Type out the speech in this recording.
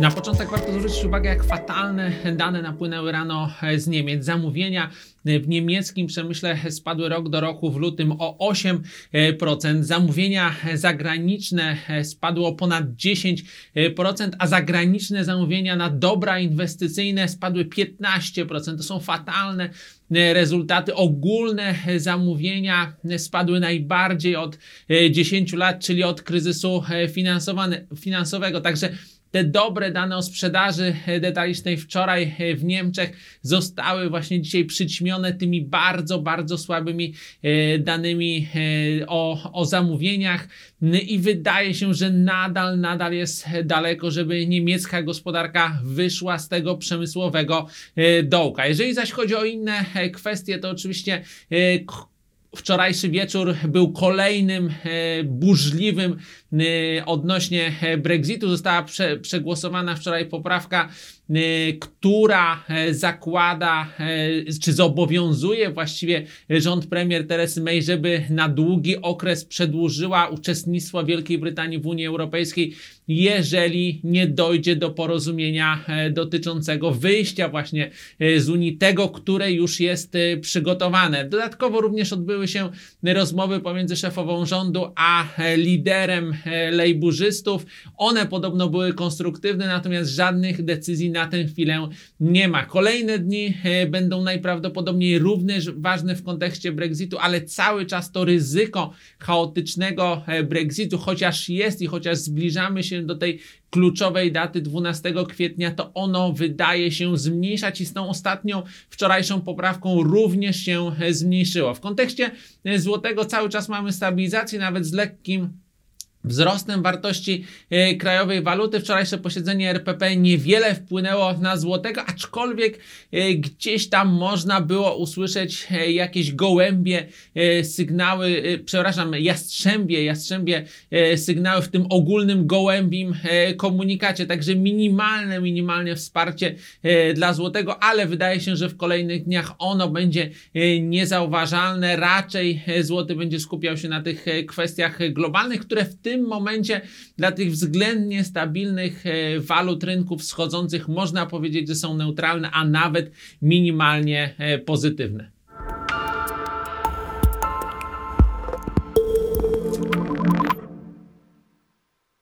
Na początek warto zwrócić uwagę, jak fatalne dane napłynęły rano z Niemiec. Zamówienia w niemieckim przemyśle spadły rok do roku w lutym o 8%. Zamówienia zagraniczne spadły o ponad 10%, a zagraniczne zamówienia na dobra inwestycyjne spadły 15%. To są fatalne rezultaty. Ogólne zamówienia spadły najbardziej od 10 lat, czyli od kryzysu finansowego. Także te dobre dane o sprzedaży detalicznej wczoraj w Niemczech zostały właśnie dzisiaj przyćmione tymi bardzo, bardzo słabymi e, danymi e, o, o zamówieniach i wydaje się, że nadal, nadal jest daleko, żeby niemiecka gospodarka wyszła z tego przemysłowego e, dołka. Jeżeli zaś chodzi o inne kwestie, to oczywiście Wczorajszy wieczór był kolejnym e, burzliwym e, odnośnie Brexitu. Została prze, przegłosowana wczoraj poprawka która e, zakłada, e, czy zobowiązuje właściwie rząd premier Teresy May, żeby na długi okres przedłużyła uczestnictwo Wielkiej Brytanii w Unii Europejskiej, jeżeli nie dojdzie do porozumienia e, dotyczącego wyjścia właśnie z Unii, tego, które już jest przygotowane. Dodatkowo również odbyły się rozmowy pomiędzy szefową rządu a liderem lejburzystów. One podobno były konstruktywne, natomiast żadnych decyzji na tę chwilę nie ma. Kolejne dni e, będą najprawdopodobniej również ważne w kontekście Brexitu, ale cały czas to ryzyko chaotycznego e, Brexitu, chociaż jest i chociaż zbliżamy się do tej kluczowej daty 12 kwietnia, to ono wydaje się zmniejszać i z tą ostatnią wczorajszą poprawką również się e, zmniejszyło. W kontekście złotego cały czas mamy stabilizację, nawet z lekkim Wzrostem wartości e, krajowej waluty. Wczorajsze posiedzenie RPP niewiele wpłynęło na złotego, aczkolwiek e, gdzieś tam można było usłyszeć e, jakieś gołębie sygnały, przepraszam, jastrzębie, jastrzębie sygnały w tym ogólnym gołębim komunikacie, także minimalne, minimalne wsparcie dla złotego, ale wydaje się, że w kolejnych dniach ono będzie niezauważalne, raczej złoty będzie skupiał się na tych kwestiach globalnych, które w tym tym momencie dla tych względnie stabilnych e, walut rynków wschodzących można powiedzieć, że są neutralne, a nawet minimalnie e, pozytywne.